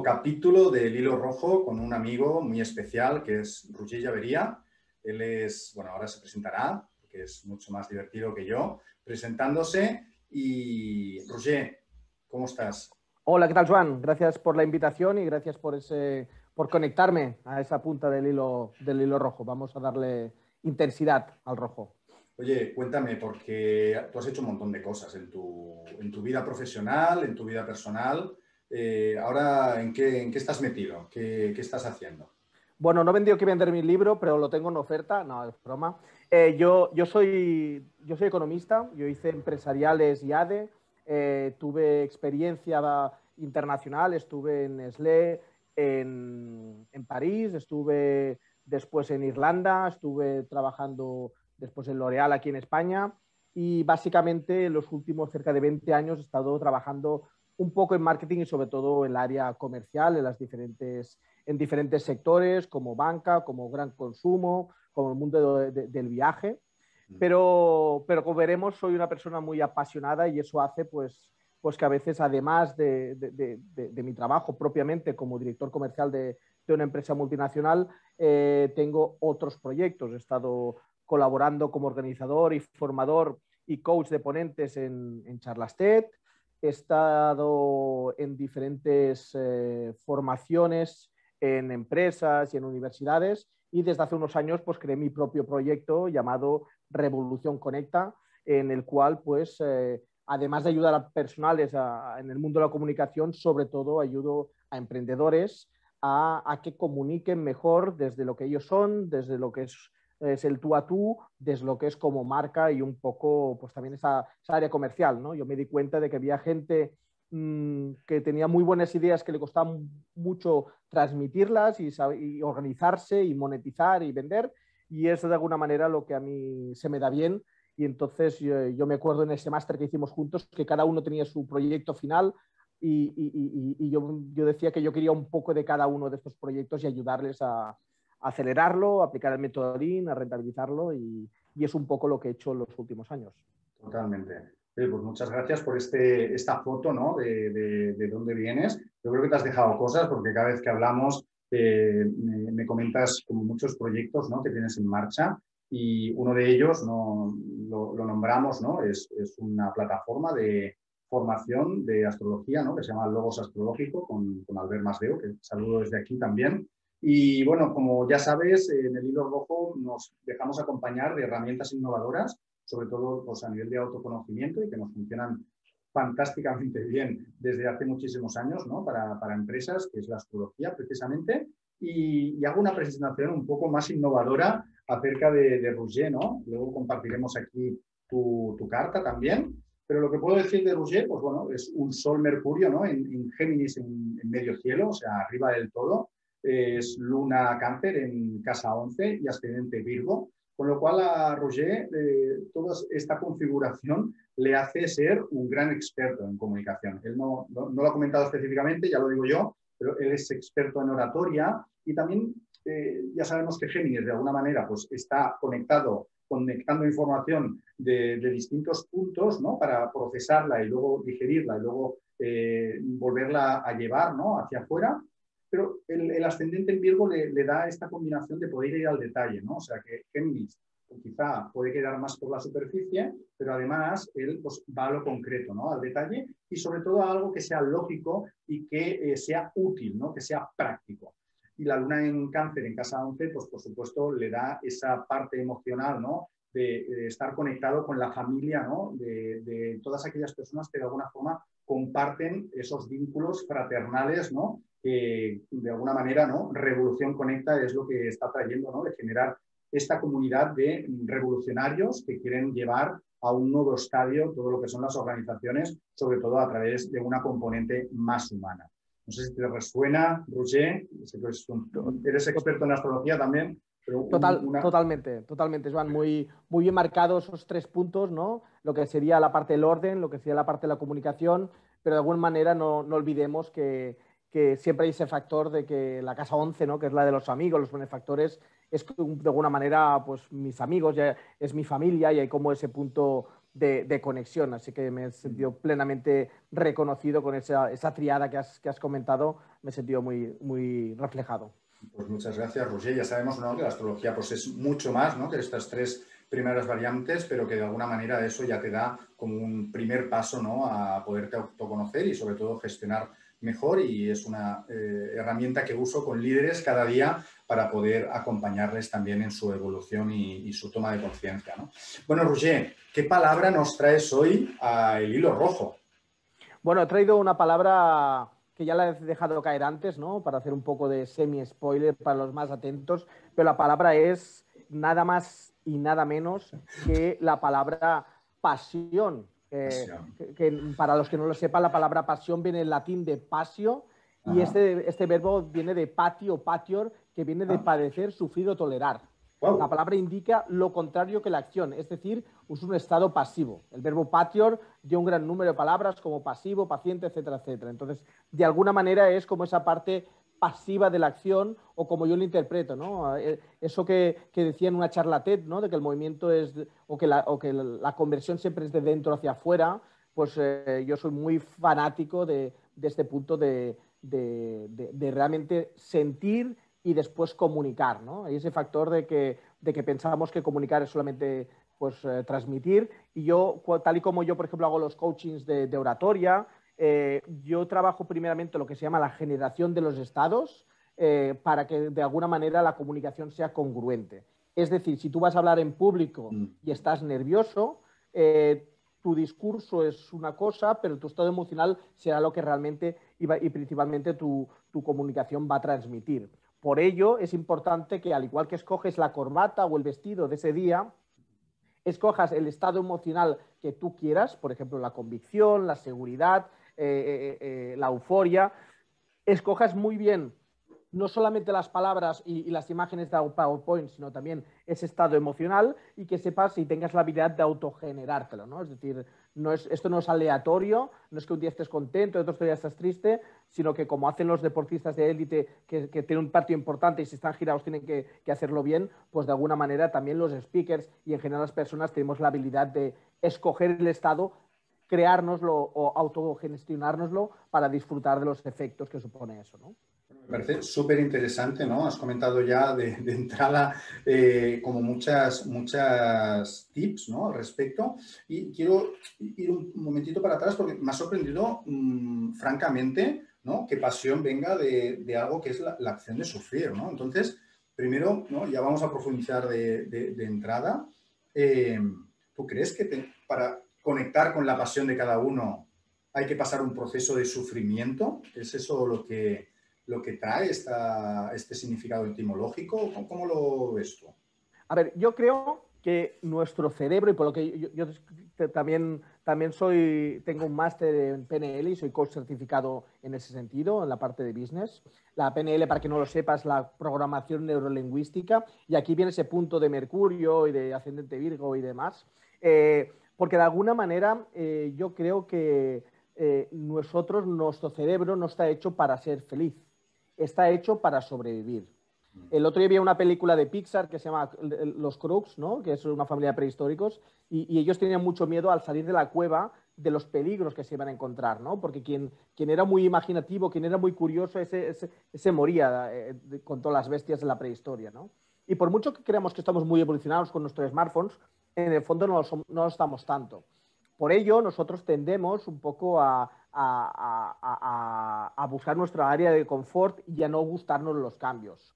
nuevo capítulo del Hilo Rojo con un amigo muy especial que es Roger Llavería. Él es, bueno, ahora se presentará, que es mucho más divertido que yo, presentándose. Y Roger, ¿cómo estás? Hola, ¿qué tal, Juan? Gracias por la invitación y gracias por, ese, por conectarme a esa punta del hilo, del hilo rojo. Vamos a darle intensidad al rojo. Oye, cuéntame, porque tú has hecho un montón de cosas en tu, en tu vida profesional, en tu vida personal. Eh, ahora, ¿en qué, ¿en qué, estás metido? ¿Qué, ¿Qué, estás haciendo? Bueno, no he vendido que vender mi libro, pero lo tengo en oferta. No, es broma. Eh, yo, yo, soy, yo soy economista, yo hice empresariales y ADE, eh, tuve experiencia internacional, estuve en Nestlé, en, en París, estuve después en Irlanda, estuve trabajando después en L'Oréal aquí en España y básicamente en los últimos cerca de 20 años he estado trabajando un poco en marketing y sobre todo en el área comercial, en, las diferentes, en diferentes sectores como banca, como gran consumo, como el mundo del viaje. Mm. Pero, pero como veremos, soy una persona muy apasionada y eso hace pues, pues que a veces, además de, de mi trabajo propiamente como director comercial de, una empresa multinacional, eh, tengo otros proyectos. He estado colaborando como organizador y formador y coach de ponentes en, en Charlastet. He estado en diferentes eh, formaciones en empresas y en universidades y desde hace unos años pues creé mi propio proyecto llamado Revolución Conecta, en el cual pues eh, además de ayudar a personales en el mundo de la comunicación, sobre todo ayudo a emprendedores a, a que comuniquen mejor desde lo que ellos son, desde lo que es es el tú a tú, desde lo que es como marca y un poco, pues también esa, área comercial, ¿no? Yo me di cuenta de que había gente mm, que tenía muy buenas ideas que le costaba mucho transmitirlas y, organizarse y monetizar y vender, y eso de alguna manera lo que a mí se me da bien. Y entonces yo, me acuerdo en ese máster que hicimos juntos que cada uno tenía su proyecto final y, y yo, yo decía que yo quería un poco de cada uno de estos proyectos y ayudarles a, acelerarlo, aplicar el método Lean, a rentabilizarlo y, es un poco lo que he hecho en los últimos años. Totalmente. pues muchas gracias por este, esta foto ¿no? de, de, dónde vienes. Yo creo que te has dejado cosas porque cada vez que hablamos eh, me, comentas como muchos proyectos ¿no? que tienes en marcha y uno de ellos no, lo, nombramos, ¿no? Es, es, una plataforma de formación de astrología ¿no? que se llama Logos Astrológico con, con Albert Masdeo, que saludo desde aquí también. Y bueno, como ya sabes, en el hilo rojo nos dejamos acompañar de herramientas innovadoras, sobre todo pues, a nivel de autoconocimiento y que nos funcionan fantásticamente bien desde hace muchísimos años ¿no? para, para, empresas, que es la astrología precisamente. Y, hago una presentación un poco más innovadora acerca de, de Rouget, ¿no? Luego compartiremos aquí tu, tu, carta también. Pero lo que puedo decir de Rouget, pues bueno, es un Sol-Mercurio, ¿no? En, Géminis en, en medio cielo, o sea, arriba del todo es Luna Cáncer en casa 11 y ascendente Virgo, con lo cual a Roger eh, toda esta configuración le hace ser un gran experto en comunicación. Él no, lo ha comentado específicamente, ya lo digo yo, pero él es experto en oratoria y también eh, ya sabemos que Géminis de alguna manera pues, está conectado, conectando información de, distintos puntos ¿no? para procesarla y luego digerirla y luego eh, volverla a llevar ¿no? hacia afuera pero el, ascendente en Virgo le, da esta combinación de poder ir al detalle, ¿no? O sea que Géminis quizá puede quedar más por la superficie, pero además él pues, va a lo concreto, ¿no? Al detalle y sobre todo a algo que sea lógico y que eh, sea útil, ¿no? Que sea práctico. Y la luna en cáncer en casa 11, pues por supuesto le da esa parte emocional, ¿no? De, estar conectado con la familia, ¿no? De, todas aquellas personas que de alguna forma comparten esos vínculos fraternales, ¿no? Que de alguna manera, ¿no? Revolución Conecta es lo que está trayendo, ¿no? De generar esta comunidad de revolucionarios que quieren llevar a un nuevo estadio todo lo que son las organizaciones, sobre todo a través de una componente más humana. No sé si te resuena, Roger, eres experto en astrología también. Total, Totalmente, totalmente, Joan. Muy, muy bien marcados esos tres puntos, ¿no? Lo que sería la parte del orden, lo que sería la parte de la comunicación, pero de alguna manera no, no olvidemos que que siempre hay ese factor de que la casa 11, ¿no? que es la de los amigos, los benefactores, es de alguna manera pues mis amigos, ya es mi familia y hay como ese punto de, conexión. Así que me he sentido plenamente reconocido con esa, esa triada que has, que has, comentado, me he sentido muy, muy reflejado. Pues muchas gracias, Roger. Ya sabemos ¿no? que la astrología pues, es mucho más ¿no? que estas tres primeras variantes, pero que de alguna manera eso ya te da como un primer paso ¿no? a poderte autoconocer y sobre todo gestionar mejor y es una eh, herramienta que uso con líderes cada día para poder acompañarles también en su evolución y, su toma de conciencia. Bueno, Roger, ¿qué palabra nos traes hoy al hilo rojo? Bueno, he traído una palabra que ya la he dejado caer antes, ¿no? Para hacer un poco de semi-spoiler para los más atentos, pero la palabra es nada más y nada menos que la palabra pasión. Eh, que, para los que no lo sepan, la palabra pasión viene en latín de pasio y este, este verbo viene de patio, patior, que viene de ah. padecer, sufrir o tolerar. La palabra indica lo contrario que la acción, es decir, es un estado pasivo. El verbo patior dio un gran número de palabras como pasivo, paciente, etcétera, etcétera. Entonces, de alguna manera es como esa parte pasiva de la acción o como yo lo interpreto, ¿no? Eh, eso que, decía en una charla TED, ¿no? De que el movimiento es, o que la, o que la conversión siempre es de dentro hacia afuera, pues eh, yo soy muy fanático de, este punto de, de, realmente sentir y después comunicar, ¿no? Hay ese factor de que, de que pensamos que comunicar es solamente pues, eh, transmitir. Y yo, tal y como yo, por ejemplo, hago los coachings de, oratoria, eh, yo trabajo primeramente lo que se llama la generación de los estados eh, para que de alguna manera la comunicación sea congruente. Es decir, si tú vas a hablar en público mm. y estás nervioso, tu discurso es una cosa, pero tu estado emocional será lo que realmente y, y principalmente tu, tu comunicación va a transmitir. Por ello, es importante que, al igual que escoges la corbata o el vestido de ese día, escojas el estado emocional que tú quieras, por ejemplo, la convicción, la seguridad, eh, eh, eh, la euforia. Escojas muy bien no solamente las palabras y, las imágenes de PowerPoint, sino también ese estado emocional y que sepas y tengas la habilidad de autogenerártelo, ¿no? Es decir, no es, esto no es aleatorio, no es que un día estés contento y otro día estás triste, sino que como hacen los deportistas de élite que, tienen un partido importante y si están girados tienen que, que, hacerlo bien, pues de alguna manera también los speakers y en general las personas tenemos la habilidad de escoger el estado creárnoslo o autogestionárnoslo para disfrutar de los efectos que supone eso, ¿no? Me parece súper interesante, ¿no? Has comentado ya de, entrada eh, como muchas, muchas tips, ¿no? Al respecto. Y quiero ir un momentito para atrás porque me ha sorprendido, mm, francamente, ¿no? Que pasión venga de, algo que es la, acción de sufrir, ¿no? Entonces, primero, ¿no? Ya vamos a profundizar de, entrada. Eh, ¿Tú crees que para conectar con la pasión de cada uno hay que pasar un proceso de sufrimiento? ¿Es eso lo que lo que trae esta, este significado etimológico? ¿Cómo, lo ves tú? A ver, yo creo que nuestro cerebro, y por lo que yo, también, también soy, tengo un máster en PNL y soy coach certificado en ese sentido, en la parte de business. La PNL, para que no lo sepas, la programación neurolingüística, y aquí viene ese punto de Mercurio y de ascendente Virgo y demás, eh, porque de alguna manera eh, yo creo que eh, nosotros, nuestro cerebro no está hecho para ser feliz está hecho para sobrevivir. El otro día había una película de Pixar que se llama Los Crooks, ¿no? que es una familia de prehistóricos, y, ellos tenían mucho miedo al salir de la cueva de los peligros que se iban a encontrar, ¿no? porque quien, quien era muy imaginativo, quien era muy curioso, ese, ese, moría eh, con todas las bestias de la prehistoria. ¿no? Y por mucho que creamos que estamos muy evolucionados con nuestros smartphones, en el fondo no no lo estamos tanto. Por ello, nosotros tendemos un poco a, a, buscar nuestra área de confort y a no gustarnos los cambios.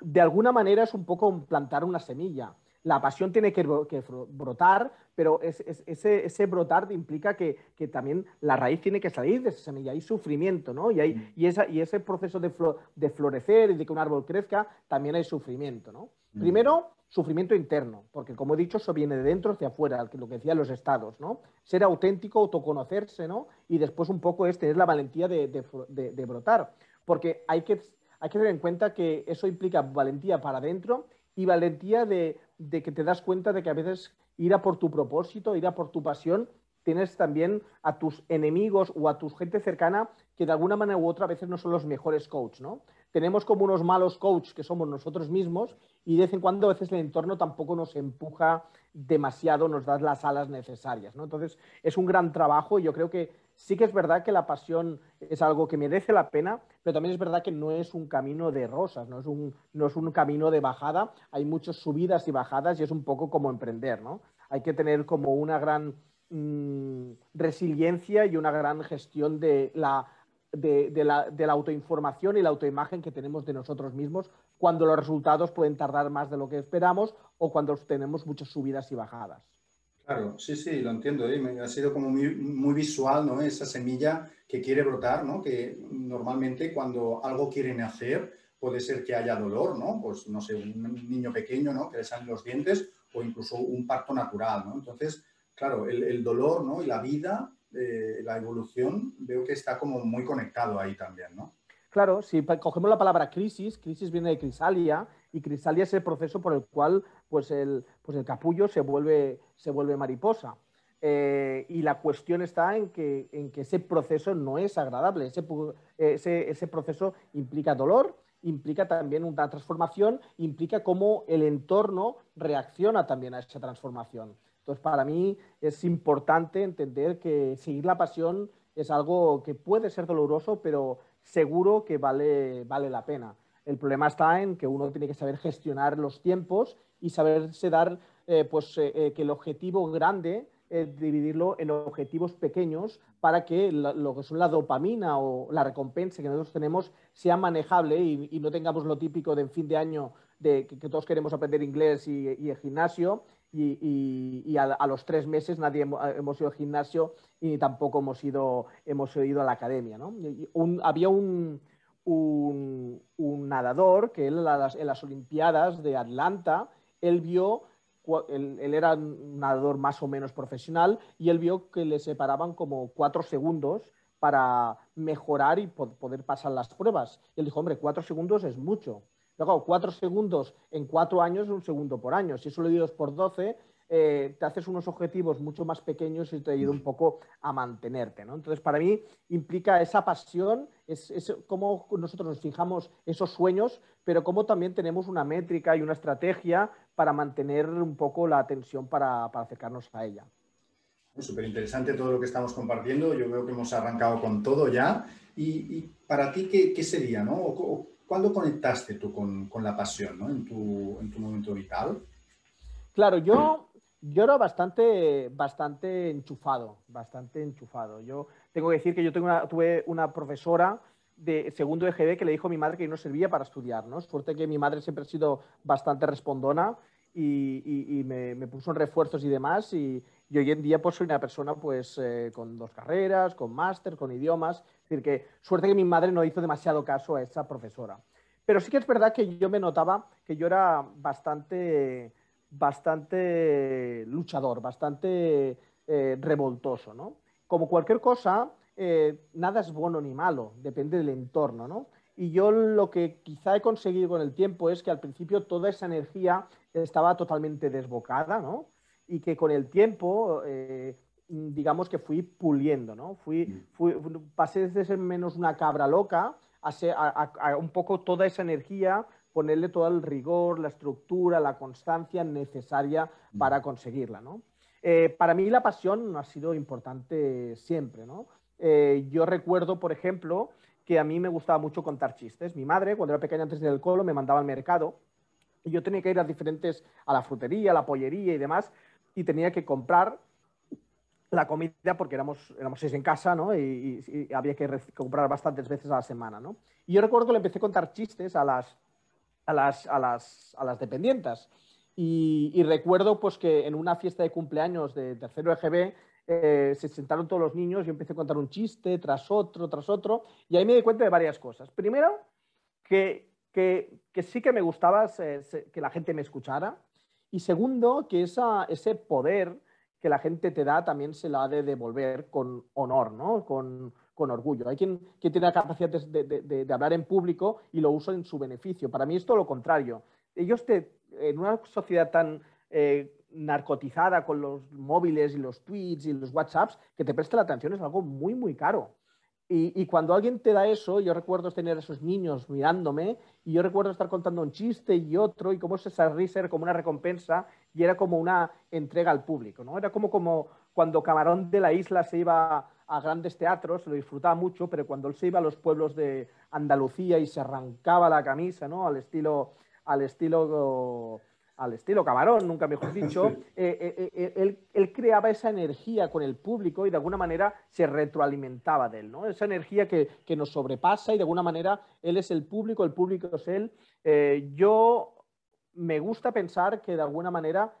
De alguna manera es un poco plantar una semilla. La pasión tiene que, brotar, pero ese, brotar implica que, también la raíz tiene que salir de esa semilla. Hay sufrimiento, ¿no? Y, hay, mm. y, ese proceso de, de, florecer y de que un árbol crezca, también hay sufrimiento, ¿no? Mm. Primero, sufrimiento interno, porque como he dicho, eso viene de dentro hacia afuera, lo que decían los estados, ¿no? Ser auténtico, autoconocerse, ¿no? Y después un poco es tener la valentía de, brotar, porque hay que, hay que tener en cuenta que eso implica valentía para adentro y valentía de, que te das cuenta de que a veces ir a por tu propósito, ir a por tu pasión, tienes también a tus enemigos o a tu gente cercana que de alguna manera u otra a veces no son los mejores coaches, ¿no? tenemos como unos malos coaches que somos nosotros mismos y de vez en cuando a veces el entorno tampoco nos empuja demasiado, nos da las alas necesarias. ¿no? Entonces, es un gran trabajo y yo creo que sí que es verdad que la pasión es algo que merece la pena, pero también es verdad que no es un camino de rosas, no es un, no es un camino de bajada, hay muchas subidas y bajadas y es un poco como emprender, ¿no? Hay que tener como una gran mm, resiliencia y una gran gestión de la, de, la, de la autoinformación y la autoimagen que tenemos de nosotros mismos cuando los resultados pueden tardar más de lo que esperamos o cuando tenemos muchas subidas y bajadas. Claro, sí, sí, lo entiendo. ¿eh? Ha sido como muy, visual, ¿no? Esa semilla que quiere brotar, ¿no? Que normalmente cuando algo quieren hacer puede ser que haya dolor, ¿no? Pues, no sé, un niño pequeño, ¿no? Que le salen los dientes o incluso un parto natural, ¿no? Entonces, claro, el, dolor, ¿no? Y la vida, eh, la evolución, veo que está como muy conectado ahí también, ¿no? Claro, si cogemos la palabra crisis, crisis viene de crisalia, y crisalia es el proceso por el cual pues el, pues el capullo se vuelve, se vuelve mariposa. Eh, y la cuestión está en que, en que, ese proceso no es agradable. Ese, ese, proceso implica dolor, implica también una transformación, implica cómo el entorno reacciona también a esa transformación. Entonces, para mí es importante entender que seguir la pasión es algo que puede ser doloroso, pero seguro que vale, vale la pena. El problema está en que uno tiene que saber gestionar los tiempos y saberse dar eh, pues, eh, eh, que el objetivo grande dividirlo en objetivos pequeños para que lo que son la dopamina o la recompensa que nosotros tenemos sea manejable y, no tengamos lo típico de en fin de año de que, todos queremos aprender inglés y, el gimnasio y, a, los tres meses nadie hemos, ido al gimnasio y tampoco hemos ido, hemos ido a la academia. ¿no? había un, un, nadador que él en las, Olimpiadas de Atlanta, él vio, él, era un nadador más o menos profesional y él vio que le separaban como cuatro segundos para mejorar y poder pasar las pruebas. Y él dijo, hombre, cuatro segundos es mucho. Luego, cuatro segundos en cuatro años es un segundo por año. Si eso lo divides por doce, eh, te haces unos objetivos mucho más pequeños y te ayuda un poco a mantenerte. ¿no? Entonces, para mí implica esa pasión, es, cómo nosotros nos fijamos esos sueños, pero cómo también tenemos una métrica y una estrategia para mantener un poco la atención para, acercarnos a ella. Súper interesante todo lo que estamos compartiendo. Yo veo que hemos arrancado con todo ya. ¿Y, para ti qué, sería? ¿no? ¿Cuándo conectaste tú con, la pasión ¿no? en, tu, en tu momento vital? Claro, yo yo era bastante, bastante enchufado, bastante enchufado. Yo tengo que decir que yo tengo tuve una profesora de segundo de GB que le dijo a mi madre que no servía para estudiar, ¿no? Suerte que mi madre siempre ha sido bastante respondona y, me, puso en refuerzos y demás y, hoy en día pues soy una persona pues eh, con dos carreras, con máster, con idiomas. Decir, que suerte que mi madre no hizo demasiado caso a esa profesora. Pero sí que es verdad que yo me notaba que yo era bastante bastante luchador, bastante eh, revoltoso, ¿no? Como cualquier cosa, eh, nada es bueno ni malo, depende del entorno, ¿no? Y yo lo que quizá he conseguido con el tiempo es que al principio toda esa energía estaba totalmente desbocada, ¿no? Y que con el tiempo, eh, digamos que fui puliendo, ¿no? Fui, mm. pasé de ser menos una cabra loca a un poco toda esa energía ponerle todo el rigor, la estructura, la constancia necesaria mm. para conseguirla. ¿no? Eh, para mí la pasión ha sido importante siempre. ¿no? Eh, yo recuerdo, por ejemplo, que a mí me gustaba mucho contar chistes. Mi madre, cuando era pequeña antes del colo, me mandaba al mercado y yo tenía que ir a diferentes, a la frutería, a la pollería y demás, y tenía que comprar la comida porque éramos, éramos seis en casa, ¿no? Y, y había que comprar bastantes veces a la semana, ¿no? Y yo recuerdo que le empecé a contar chistes a las a las, a las, a las dependientas. Y, recuerdo pues, que en una fiesta de cumpleaños de tercero EGB eh, se sentaron todos los niños y empecé a contar un chiste tras otro, tras otro, y ahí me di cuenta de varias cosas. Primero, que, que, que sí que me gustaba que la gente me escuchara, y segundo, que esa, ese poder que la gente te da también se la ha de devolver con honor, ¿no? con, con orgullo. Hay quien, tiene la capacidad de, hablar en público y lo usa en su beneficio. Para mí es todo lo contrario. Ellos te, en una sociedad tan eh, narcotizada con los móviles y los tweets y los WhatsApps, que te preste la atención es algo muy, muy caro. Y, cuando alguien te da eso, yo recuerdo tener esos niños mirándome y yo recuerdo estar contando un chiste y otro y cómo esa risa era como una recompensa y era como una entrega al público, ¿no? Era como, como cuando Camarón de la Isla se iba a grandes teatros, lo disfrutaba mucho, pero cuando él se iba a los pueblos de Andalucía y se arrancaba la camisa, ¿no? Al estilo, al estilo al estilo camarón, nunca mejor dicho, eh, eh, eh, él, creaba esa energía con el público y de alguna manera se retroalimentaba de él, ¿no? Esa energía que, nos sobrepasa y de alguna manera él es el público, el público es él. yo me gusta pensar que de alguna manera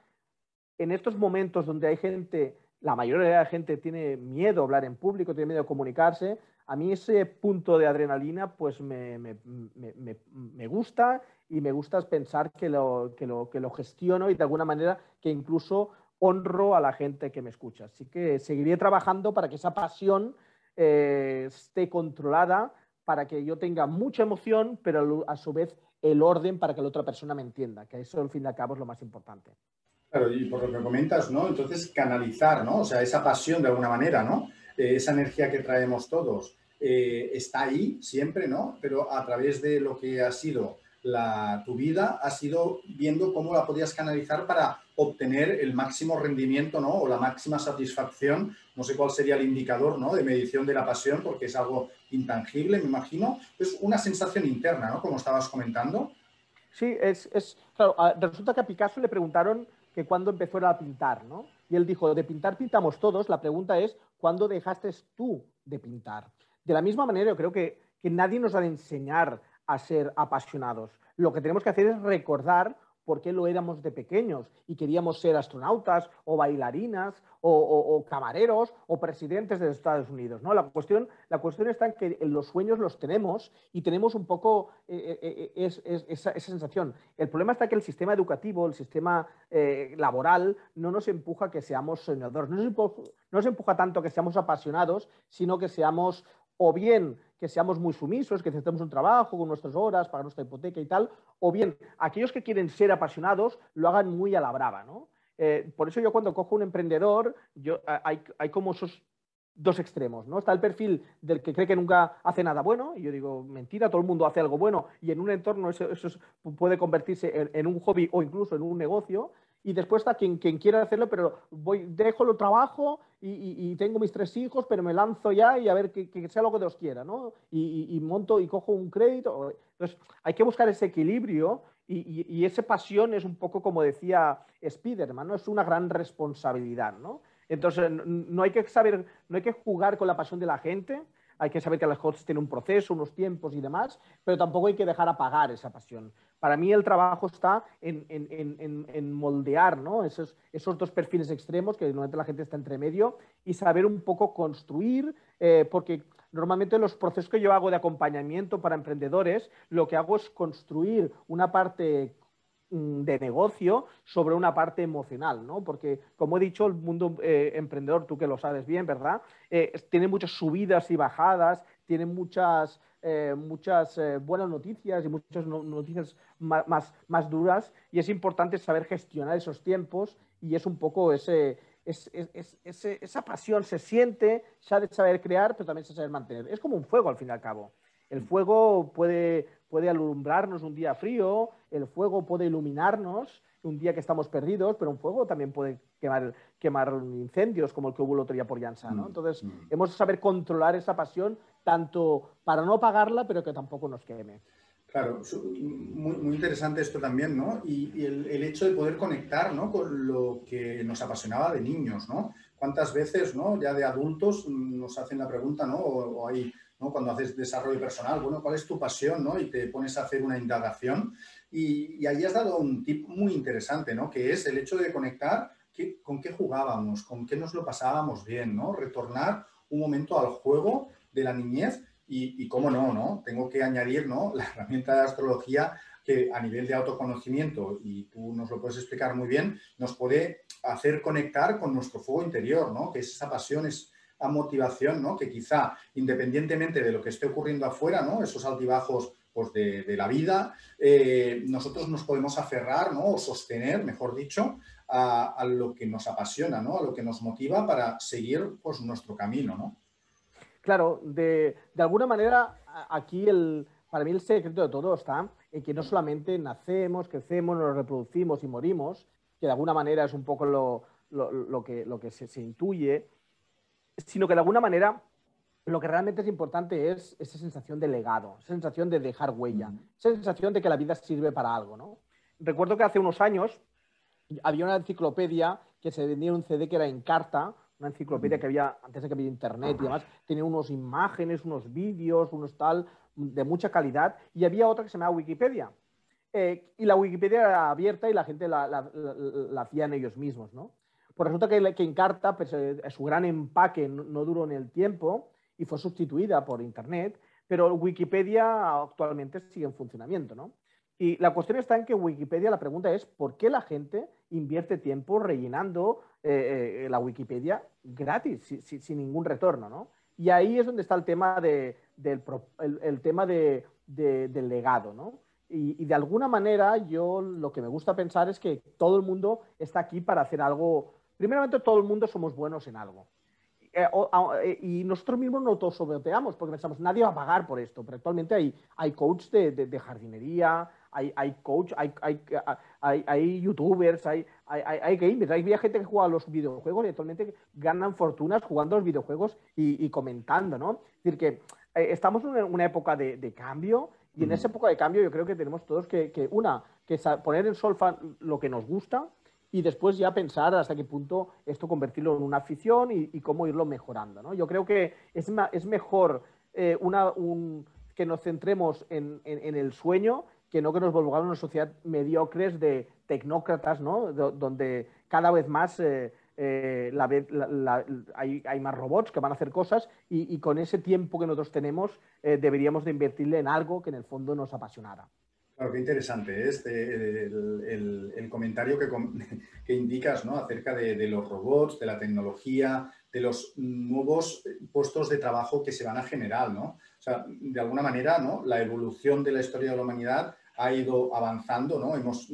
en estos momentos donde hay gente, la mayoría de la gente tiene miedo a hablar en público, tiene miedo a comunicarse, a mí ese punto de adrenalina pues me, me gusta y me gusta pensar que lo, que lo, que lo gestiono y de alguna manera que incluso honro a la gente que me escucha. Así que seguiré trabajando para que esa pasión eh, esté controlada, para que yo tenga mucha emoción, pero a su vez el orden para que la otra persona me entienda, que eso al fin y al cabo es lo más importante. Claro, y por lo que comentas, ¿no? Entonces canalizar, ¿no? O sea, esa pasión de alguna manera, ¿no? Eh, esa energía que traemos todos eh, está ahí siempre, ¿no? Pero a través de lo que ha sido tu vida ha sido viendo cómo la podías canalizar para obtener el máximo rendimiento ¿no? o la máxima satisfacción. No sé cuál sería el indicador ¿no? de medición de la pasión, porque es algo intangible, me imagino. Es una sensación interna, ¿no? como estabas comentando. Sí, es, es claro, resulta que a Picasso le preguntaron que cuándo empezó a pintar, ¿no? Y él dijo, de pintar pintamos todos, la pregunta es, ¿cuándo dejaste tú de pintar? De la misma manera, yo creo que, que nadie nos ha de enseñar a ser apasionados. Lo que tenemos que hacer es recordar por qué lo éramos de pequeños y queríamos ser astronautas o bailarinas o, camareros o presidentes de Estados Unidos. ¿no? La, cuestión, la cuestión está en que los sueños los tenemos y tenemos un poco eh, eh, eh, esa, sensación. El problema está que el sistema educativo, el sistema laboral, no nos empuja a que seamos soñadores, no no nos empuja tanto a que seamos apasionados, sino que seamos o bien que seamos muy sumisos, que necesitemos un trabajo con nuestras horas, para nuestra hipoteca y tal, o bien aquellos que quieren ser apasionados lo hagan muy a la brava, ¿no? Eh, por eso yo cuando cojo un emprendedor, yo, hay, como esos dos extremos, ¿no? Está el perfil del que cree que nunca hace nada bueno, y yo digo, mentira, todo el mundo hace algo bueno, y en un entorno eso, puede convertirse en, un hobby o incluso en un negocio, y después está quien, quien quiera hacerlo, pero voy, dejo el trabajo y, tengo mis tres hijos, pero me lanzo ya y a ver que, sea lo que Dios quiera, ¿no? Y, monto y cojo un crédito. Entonces, hay que buscar ese equilibrio y, esa pasión es un poco como decía Spiderman, ¿no? Es una gran responsabilidad, ¿no? Entonces, no hay que saber, no hay que jugar con la pasión de la gente, hay que saber que las cosas tienen un proceso, unos tiempos y demás, pero tampoco hay que dejar apagar esa pasión. Para mí el trabajo está en, moldear esos, esos, dos perfiles extremos, que normalmente la gente está entre medio, y saber un poco construir, eh, porque normalmente los procesos que yo hago de acompañamiento para emprendedores, lo que hago es construir una parte de negocio sobre una parte emocional, ¿no? Porque, como he dicho, el mundo eh, emprendedor, tú que lo sabes bien, ¿verdad? Eh, tiene muchas subidas y bajadas, tiene muchas, eh, muchas buenas noticias y muchas noticias más, más, duras y es importante saber gestionar esos tiempos y es un poco ese, esa pasión se siente, se ha de saber crear, pero también se sabe mantener. Es como un fuego, al fin y al cabo. El fuego puede, puede alumbrarnos un día frío, el fuego puede iluminarnos un día que estamos perdidos, pero un fuego también puede quemar, quemar incendios como el que hubo el otro día por Llanza. ¿no? Mm, Entonces, mm. hemos de saber controlar esa pasión tanto para no apagarla, pero que tampoco nos queme. Claro, muy, muy interesante esto también, ¿no? Y, el, el, hecho de poder conectar, ¿no? Con lo que nos apasionaba de niños, ¿no? ¿Cuántas veces, ¿no? Ya de adultos nos hacen la pregunta, ¿no? o hay cuando haces desarrollo personal, bueno, ¿cuál es tu pasión? ¿no? Y te pones a hacer una indagación. Y, ahí has dado un tip muy interesante, ¿no? Que es el hecho de conectar con qué jugábamos, con qué nos lo pasábamos bien, ¿no? Retornar un momento al juego de la niñez y, cómo no, ¿no? Tengo que añadir, ¿no? La herramienta de astrología que a nivel de autoconocimiento, y tú nos lo puedes explicar muy bien, nos puede hacer conectar con nuestro fuego interior, ¿no? Que esa pasión, es, a motivación, ¿no? Que quizá, independientemente de lo que esté ocurriendo afuera, ¿no? Esos altibajos pues, de, la vida, eh, nosotros nos podemos aferrar, ¿no? O sostener, mejor dicho, a, lo que nos apasiona, ¿no? A lo que nos motiva para seguir, pues, nuestro camino, ¿no? Claro, de, alguna manera aquí el, para mí el secreto de todo está en que no solamente nacemos, crecemos, nos reproducimos y morimos, que de alguna manera es un poco lo, que, lo que se, intuye, sino que de alguna manera lo que realmente es importante es esa sensación de legado, esa sensación de dejar huella, esa sensación de que la vida sirve para algo. ¿no? Recuerdo que hace unos años había una enciclopedia que se vendía en un CD que era en carta, una enciclopedia que había antes de que había internet y demás, tenía unos imágenes, unos vídeos, unos tal, de mucha calidad, y había otra que se llamaba Wikipedia. Eh, y la Wikipedia era abierta y la gente la, la, hacían ellos mismos, ¿no? Pues resulta que, que Encarta, pues, su gran empaque no, duró en el tiempo y fue sustituida por Internet, pero Wikipedia actualmente sigue en funcionamiento, ¿no? Y la cuestión está en que Wikipedia, la pregunta es, ¿por qué la gente invierte tiempo rellenando eh, eh, la Wikipedia gratis, sin ningún retorno, ¿no? Y ahí es donde está el tema, de, del, el, tema de, del legado, ¿no? Y, de alguna manera yo lo que me gusta pensar es que todo el mundo está aquí para hacer algo. Primeramente, todo el mundo somos buenos en algo. Eh, y nosotros mismos no todos sobeteamos porque pensamos, nadie va a pagar por esto, pero actualmente hay, hay coach de, de jardinería, hay, hay coach, hay, hay, hay, youtubers, hay, hay, gamers, hay gente que juega a los videojuegos y actualmente ganan fortunas jugando a los videojuegos y, comentando, ¿no? Es decir, que eh, estamos en una época de, cambio y en esa época de cambio yo creo que tenemos todos que, una, que poner en solfa lo que nos gusta y después ya pensar hasta qué punto esto convertirlo en una afición y, cómo irlo mejorando, ¿no? Yo creo que es, es mejor eh, una, un, que nos centremos en, en el sueño que no que nos volvamos una sociedad mediocres de tecnócratas, ¿no? donde cada vez más eh, eh, hay, más robots que van a hacer cosas y, con ese tiempo que nosotros tenemos deberíamos de invertirle en algo que en el fondo nos apasionara. Claro, qué interesante este, el, comentario que, indicas acerca de, los robots, de la tecnología, de los nuevos puestos de trabajo que se van a generar. ¿no? O sea, de alguna manera, ¿no? la evolución de la historia de la humanidad ha ido avanzando, ¿no? Hemos,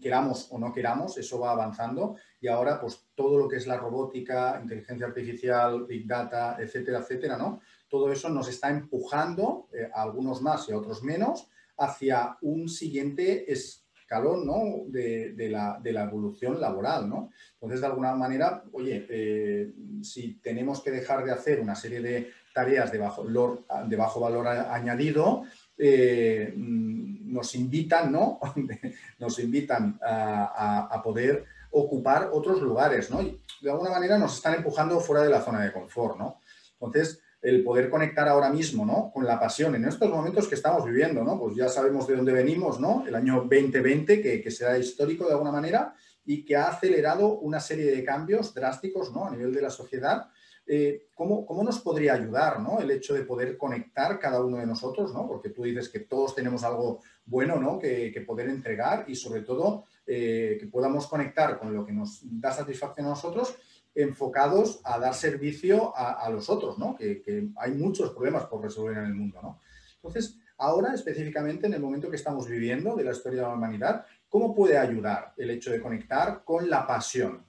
queramos o no queramos, eso va avanzando y ahora pues todo lo que es la robótica, inteligencia artificial, big data, etcétera, etcétera, ¿no? Todo eso nos está empujando, eh, a algunos más y a otros menos, hacia un siguiente escalón, ¿no? De, la, evolución laboral, ¿no? Entonces, de alguna manera, oye, eh, si tenemos que dejar de hacer una serie de tareas de bajo, de bajo valor añadido, eh, nos invitan, ¿no? nos invitan a, poder ocupar otros lugares, ¿no? Y de alguna manera nos están empujando fuera de la zona de confort, ¿no? Entonces, el poder conectar ahora mismo, ¿no? Con la pasión en estos momentos que estamos viviendo, ¿no? Pues ya sabemos de dónde venimos, ¿no? El año 2020, que, que será histórico de alguna manera y que ha acelerado una serie de cambios drásticos, ¿no? A nivel de la sociedad eh, ¿cómo, nos podría ayudar ¿no? el hecho de poder conectar cada uno de nosotros? ¿no? Porque tú dices que todos tenemos algo bueno ¿no? que, poder entregar y sobre todo eh, que podamos conectar con lo que nos da satisfacción a nosotros enfocados a dar servicio a, los otros, ¿no? que, hay muchos problemas por resolver en el mundo. ¿no? Entonces, ahora específicamente en el momento que estamos viviendo de la historia de la humanidad, ¿cómo puede ayudar el hecho de conectar con la pasión?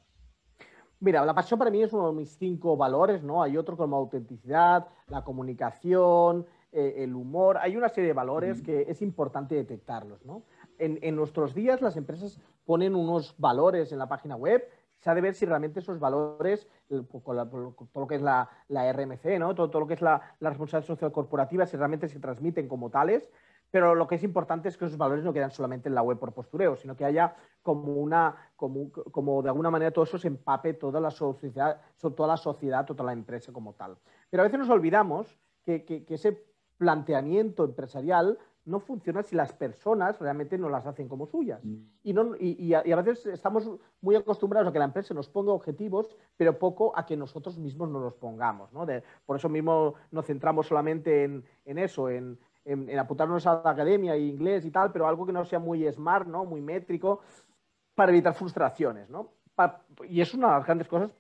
Mira, la pasión para mí es uno de mis cinco valores, ¿no? Hay otro como autenticidad, la comunicación, eh, el humor. Hay una serie de valores que es importante detectarlos, ¿no? En, nuestros días las empresas ponen unos valores en la página web. Se ha de ver si realmente esos valores, con, todo lo que es la, RMC, ¿no? Todo, todo, lo que es la, la responsabilidad social corporativa, si realmente se transmiten como tales pero lo que es importante es que esos valores no quedan solamente en la web por postureo, sino que haya como una, como, como de alguna manera todo eso se empape toda la sociedad, toda la sociedad, toda la empresa como tal. Pero a veces nos olvidamos que, que, ese planteamiento empresarial no funciona si las personas realmente no las hacen como suyas. Mm. Y, no, y, a, veces estamos muy acostumbrados a que la empresa nos ponga objetivos, pero poco a que nosotros mismos nos los pongamos. ¿no? por eso mismo nos centramos solamente en, en eso, en, en, apuntarnos a la academia y inglés y tal, pero algo que no sea muy smart, ¿no? Muy métrico, para evitar frustraciones, ¿no? y es una de las grandes cosas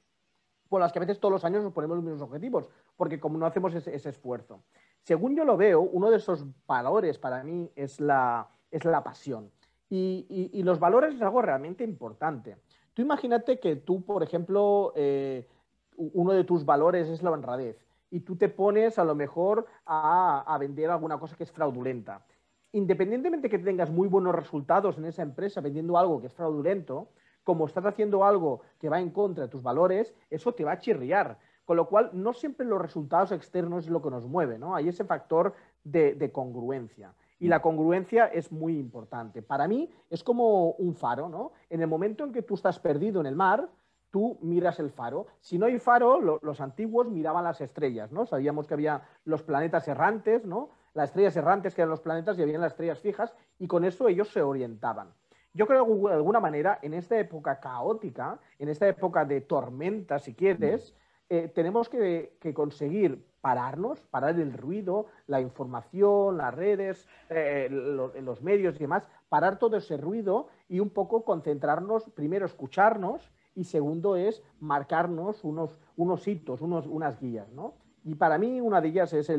por las que a veces todos los años nos ponemos los mismos objetivos, porque como no hacemos ese, esfuerzo. Según yo lo veo, uno de esos valores para mí es la, es la pasión. Y, los valores es algo realmente importante. Tú imagínate que tú, por ejemplo, eh, uno de tus valores es la honradez y tú te pones a lo mejor a, vender alguna cosa que es fraudulenta. Independientemente que tengas muy buenos resultados en esa empresa vendiendo algo que es fraudulento, como estás haciendo algo que va en contra de tus valores, eso te va a chirriar. Con lo cual, no siempre los resultados externos es lo que nos mueve, ¿no? Hay ese factor de, congruencia. Y la congruencia es muy importante. Para mí es como un faro, ¿no? En el momento en que tú estás perdido en el mar, tú miras el faro. Si no hay faro, los antiguos miraban las estrellas, ¿no? Sabíamos que había los planetas errantes, ¿no? Las estrellas errantes que eran los planetas y había las estrellas fijas y con eso ellos se orientaban. Yo creo que de alguna manera en esta época caótica, en esta época de tormenta, si quieres, eh, tenemos que, conseguir pararnos, parar el ruido, la información, las redes, eh, los medios y demás, parar todo ese ruido y un poco concentrarnos, primero escucharnos y segundo es marcarnos unos, unos hitos, unos, unas guías. ¿no? Y para mí una de ellas es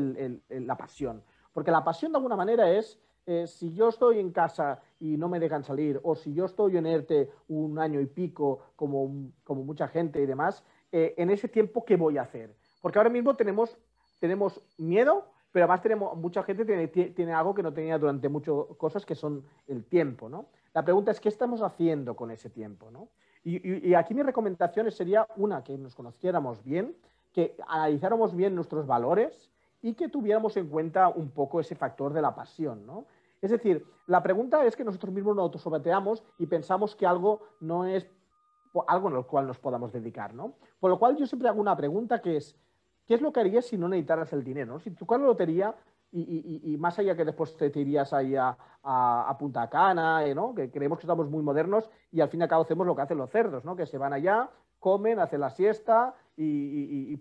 la pasión, porque la pasión de alguna manera es, eh, si yo estoy en casa y no me dejan salir, o si yo estoy en ERTE un año y pico, como, como mucha gente y demás, eh, en ese tiempo, ¿qué voy a hacer? Porque ahora mismo tenemos, tenemos miedo, pero además tenemos, mucha gente tiene, tiene algo que no tenía durante muchas cosas, que son el tiempo, ¿no? La pregunta es, ¿qué estamos haciendo con ese tiempo, ¿no? Y, aquí mi recomendación sería una, que nos conociéramos bien, que analizáramos bien nuestros valores y que tuviéramos en cuenta un poco ese factor de la pasión, ¿no? Es decir, la pregunta es que nosotros mismos nos autosobateamos y pensamos que algo no es algo en lo cual nos podamos dedicar, ¿no? Por lo cual yo siempre hago una pregunta que es, ¿qué es lo que harías si no necesitaras el dinero? Si tu la lotería y, más allá que después te, irías ahí a, Punta Cana, eh, ¿no? que creemos que estamos muy modernos y al fin y al cabo hacemos lo que hacen los cerdos, ¿no? que se van allá, comen, hacen la siesta y,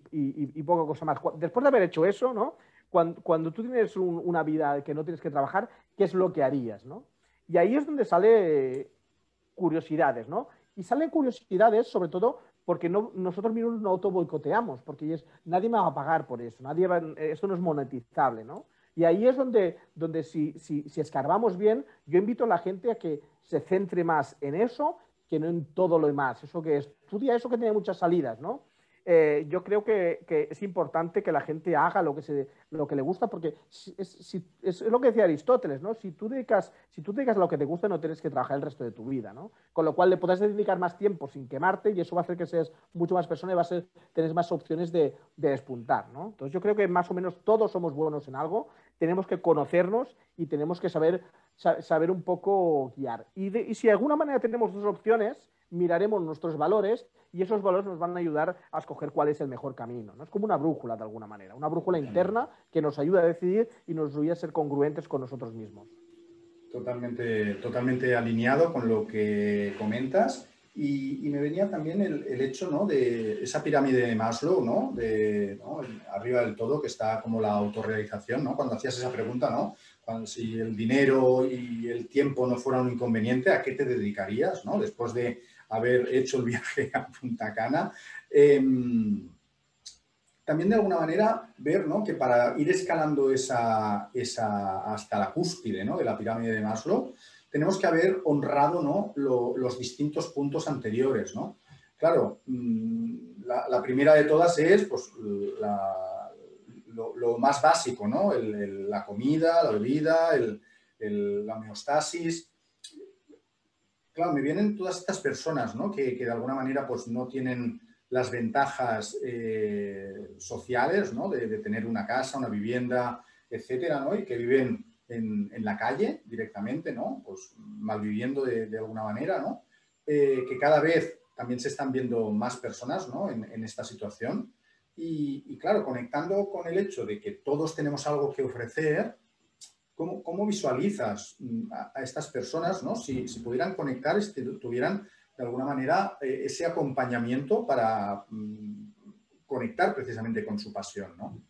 poca cosa más. Después de haber hecho eso, ¿no? cuando, tú tienes una vida que no tienes que trabajar, ¿qué es lo que harías? ¿no? Y ahí es donde sale curiosidades, ¿no? Y salen curiosidades sobre todo porque no, nosotros mismos no auto boicoteamos, porque es, nadie me va a pagar por eso, nadie esto no es monetizable, ¿no? Y ahí es donde, donde si, si, si, escarbamos bien, yo invito a la gente a que se centre más en eso que no en todo lo demás. Eso que estudia eso que tiene muchas salidas, ¿no? Eh, yo creo que, es importante que la gente haga lo que, se, lo que le gusta, porque es, lo que decía Aristóteles, ¿no? Si tú, dedicas, si tú dedicas lo que te gusta, no tienes que trabajar el resto de tu vida, ¿no? Con lo cual le podrás dedicar más tiempo sin quemarte y eso va a hacer que seas mucho más persona y va a tener más opciones de, despuntar, ¿no? Entonces yo creo que más o menos todos somos buenos en algo, tenemos que conocernos y tenemos que saber, saber un poco guiar. Y, y si de alguna manera tenemos dos opciones, miraremos nuestros valores y esos valores nos van a ayudar a escoger cuál es el mejor camino. ¿no? Es como una brújula de alguna manera, una brújula interna que nos ayuda a decidir y nos ayuda a ser congruentes con nosotros mismos. Totalmente, totalmente alineado con lo que comentas. Y, me venía también el, hecho ¿no? de esa pirámide de Maslow, ¿no? de arriba del todo, que está como la autorrealización, ¿no? cuando hacías esa pregunta, ¿no? Si el dinero y el tiempo no fueran un inconveniente, ¿a qué te dedicarías? ¿no? Después de haber hecho el viaje a Punta Cana. Em, también de alguna manera ver que para ir escalando esa, esa, hasta la cúspide de la pirámide de Maslow, tenemos que haber honrado ¿no? los distintos puntos anteriores. ¿no? Claro, mm, la, primera de todas es pues, lo, más básico, ¿no? la comida, la bebida, la homeostasis, claro, me vienen todas estas personas ¿no? que, de alguna manera pues, no tienen las ventajas eh, sociales ¿no? de, tener una casa, una vivienda, etcétera, ¿no? y que viven en, la calle directamente, ¿no? pues malviviendo de, alguna manera, ¿no? Eh, que cada vez también se están viendo más personas ¿no? en, esta situación. Y, claro, conectando con el hecho de que todos tenemos algo que ofrecer, ¿Cómo, visualizas mm, a, estas personas, ¿no? si, pudieran conectar, este, tuvieran de alguna manera eh, ese acompañamiento para mm, conectar precisamente con su pasión? ¿no?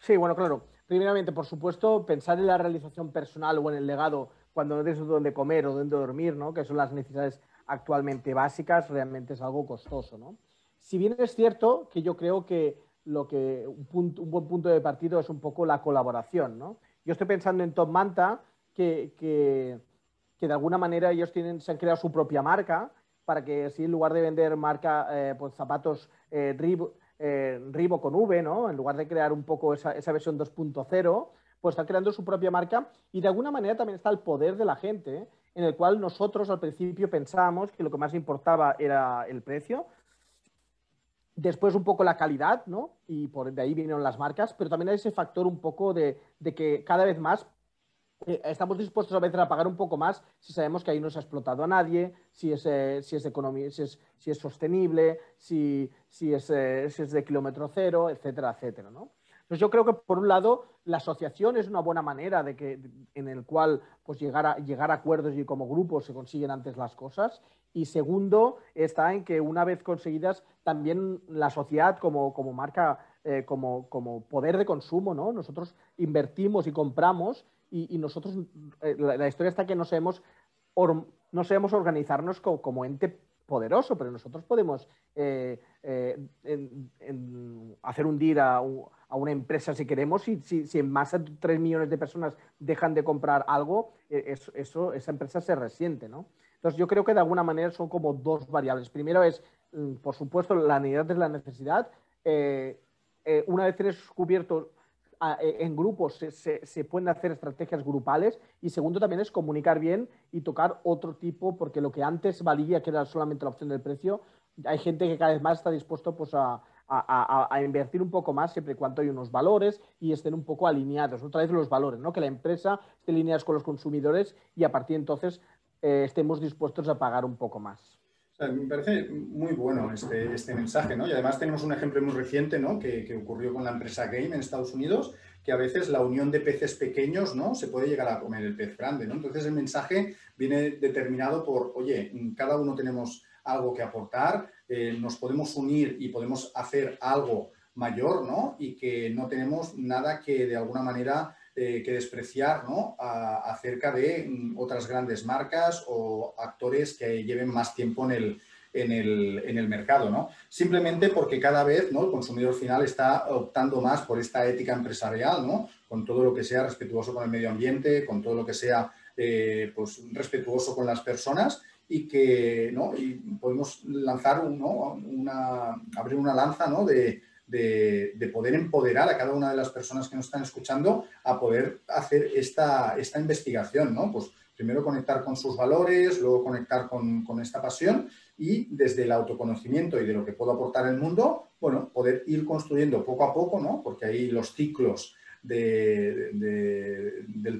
Sí, bueno, claro. Primeramente, por supuesto, pensar en la realización personal o en el legado cuando no tienes dónde comer o dónde dormir, ¿no? que son las necesidades actualmente básicas, realmente es algo costoso. ¿no? Si bien es cierto que yo creo que lo que un, buen punto de partido es un poco la colaboración, ¿no? Yo estoy pensando en Top Manta, que, de alguna manera ellos tienen, se han creado su propia marca para que si en lugar de vender marca, eh, pues zapatos eh, eh, Ribo con V, ¿no? En lugar de crear un poco esa, versión 2.0, pues está creando su propia marca y de alguna manera también está el poder de la gente, en el cual nosotros al principio pensábamos que lo que más importaba era el precio, después un poco la calidad, ¿no? Y por de ahí vinieron las marcas, pero también hay ese factor un poco de, que cada vez más eh, estamos dispuestos a veces a pagar un poco más si sabemos que ahí no se ha explotado a nadie, si es, eh, si es, economía, si es, si es sostenible, si, si, es, eh, si es de kilómetro cero, etcétera, etcétera, ¿no? Entonces yo creo que por un lado la asociación es una buena manera de que, en el cual pues llegar a, llegar a acuerdos y como grupos se consiguen antes las cosas. Y segundo está en que una vez conseguidas también la sociedad como, como marca, eh, como, como, poder de consumo, ¿no? Nosotros invertimos y compramos y, nosotros, eh, la, historia está que no sabemos, no sabemos organizarnos como, como ente poderoso, pero nosotros podemos eh, eh, hacer hundir a, a, una empresa si queremos, si, si, si, más de 3 millones de personas dejan de comprar algo, eh, eso, esa empresa se resiente. ¿no? Entonces yo creo que de alguna manera son como dos variables. Primero es, mm, por supuesto, la necesidad es la necesidad. una vez tienes cubierto en grupos se, se, pueden hacer estrategias grupales y segundo también es comunicar bien y tocar otro tipo, porque lo que antes valía, que era solamente la opción del precio, hay gente que cada vez más está dispuesto pues, a, invertir un poco más siempre y cuando hay unos valores y estén un poco alineados. Otra vez los valores, ¿no? que la empresa esté alineada con los consumidores y a partir de entonces eh, estemos dispuestos a pagar un poco más me parece muy bueno este, este, mensaje, ¿no? Y además tenemos un ejemplo muy reciente, ¿no? Que, ocurrió con la empresa Game en Estados Unidos, que a veces la unión de peces pequeños, ¿no? Se puede llegar a comer el pez grande, ¿no? Entonces el mensaje viene determinado por, oye, cada uno tenemos algo que aportar, eh, nos podemos unir y podemos hacer algo mayor, ¿no? Y que no tenemos nada que de alguna manera eh, que despreciar ¿no? acerca de mm, otras grandes marcas o actores que lleven más tiempo en el, en el, en el mercado, ¿no? Simplemente porque cada vez ¿no? el consumidor final está optando más por esta ética empresarial, ¿no? Con todo lo que sea respetuoso con el medio ambiente, con todo lo que sea eh, pues, respetuoso con las personas y que ¿no? y podemos lanzar una, abrir una lanza ¿no? de, de, poder empoderar a cada una de las personas que nos están escuchando a poder hacer esta, esta investigación, ¿no? Pues primero conectar con sus valores, luego conectar con, esta pasión y desde el autoconocimiento y de lo que puedo aportar al mundo, bueno, poder ir construyendo poco a poco, ¿no? Porque ahí los ciclos del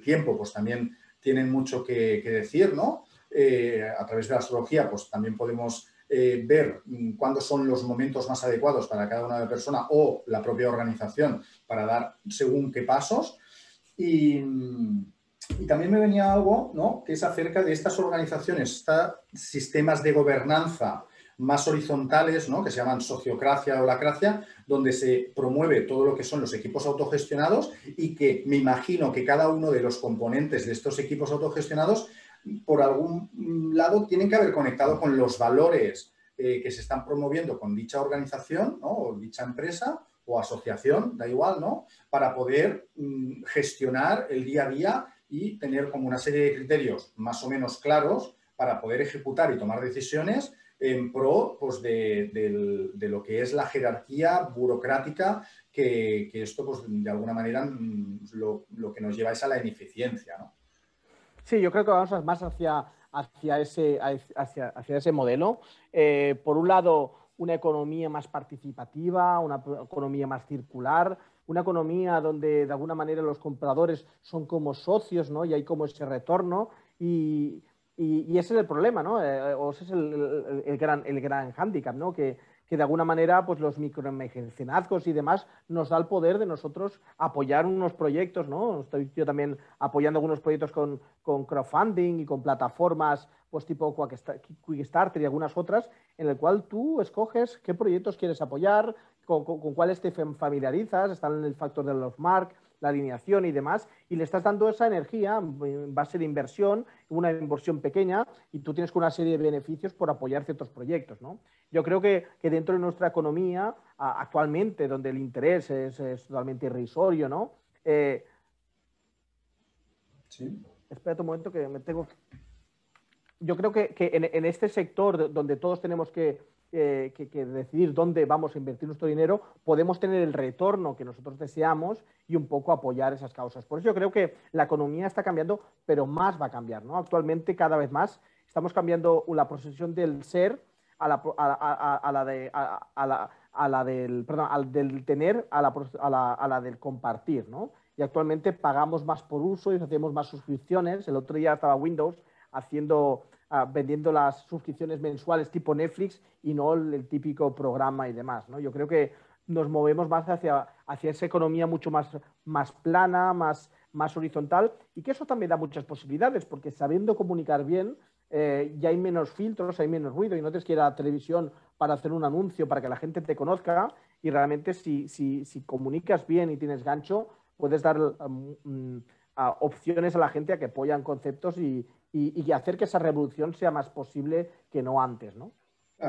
tiempo pues también tienen mucho que, decir, ¿no? Eh, a través de la astrología pues también podemos eh, ver mm, cuándo son los momentos más adecuados para cada una de las personas o la propia organización para dar según qué pasos. Y, también me venía algo ¿no? que es acerca de estas organizaciones, estos sistemas de gobernanza más horizontales, ¿no? que se llaman sociocracia o lacracia, donde se promueve todo lo que son los equipos autogestionados y que me imagino que cada uno de los componentes de estos equipos autogestionados por algún lado tienen que haber conectado con los valores eh, que se están promoviendo con dicha organización o dicha empresa o asociación, da igual, ¿no? Para poder mm, gestionar el día a día y tener como una serie de criterios más o menos claros para poder ejecutar y tomar decisiones en pro pues, de, lo que es la jerarquía burocrática, que, esto pues, de alguna manera mm, lo, que nos lleva es a la ineficiencia. ¿no? Sí, yo creo que vamos más hacia ese modelo. Eh, por un lado, una economía más participativa, una economía más circular, una economía donde de alguna manera los compradores son como socios, ¿no? Y hay como ese retorno y, y, ese es el problema, ¿no? Eh, o ese es el, el, gran, el gran hándicap, ¿no? Que, que de alguna manera pues los micromecenazgos y demás nos da el poder de nosotros apoyar unos proyectos, ¿no? Estoy yo también apoyando algunos proyectos con, con crowdfunding y con plataformas pues tipo Quickstarter y algunas otras, en el cual tú escoges qué proyectos quieres apoyar, con, con, cuáles te familiarizas, están en el factor de los mark, la alineación y demás, y le estás dando esa energía en base de inversión, una inversión pequeña, y tú tienes una serie de beneficios por apoyar ciertos proyectos. ¿no? Yo creo que, dentro de nuestra economía, actualmente, donde el interés es, totalmente irrisorio, ¿no? Eh, sí. Espera un momento que me tengo... Yo creo que, en, este sector donde todos tenemos que, eh, que, decidir dónde vamos a invertir nuestro dinero, podemos tener el retorno que nosotros deseamos y un poco apoyar esas causas. Por eso yo creo que la economía está cambiando, pero más va a cambiar. ¿no? Actualmente, cada vez más, estamos cambiando la posesión del ser a la, a, la, de, a, la, del, perdón, al del tener a la, a la, del compartir. ¿no? Y actualmente pagamos más por uso y hacemos más suscripciones. El otro día estaba Windows haciendo Ah, vendiendo las suscripciones mensuales tipo Netflix y no el, típico programa y demás. ¿no? Yo creo que nos movemos más hacia, hacia esa economía mucho más, más plana, más, más horizontal y que eso también da muchas posibilidades porque sabiendo comunicar bien eh, ya hay menos filtros, hay menos ruido y no tienes que ir a la televisión para hacer un anuncio, para que la gente te conozca y realmente si, si, si comunicas bien y tienes gancho, puedes dar um, mm, opciones a la gente a que apoyan conceptos y, y, hacer que esa revolución sea más posible que no antes, ¿no?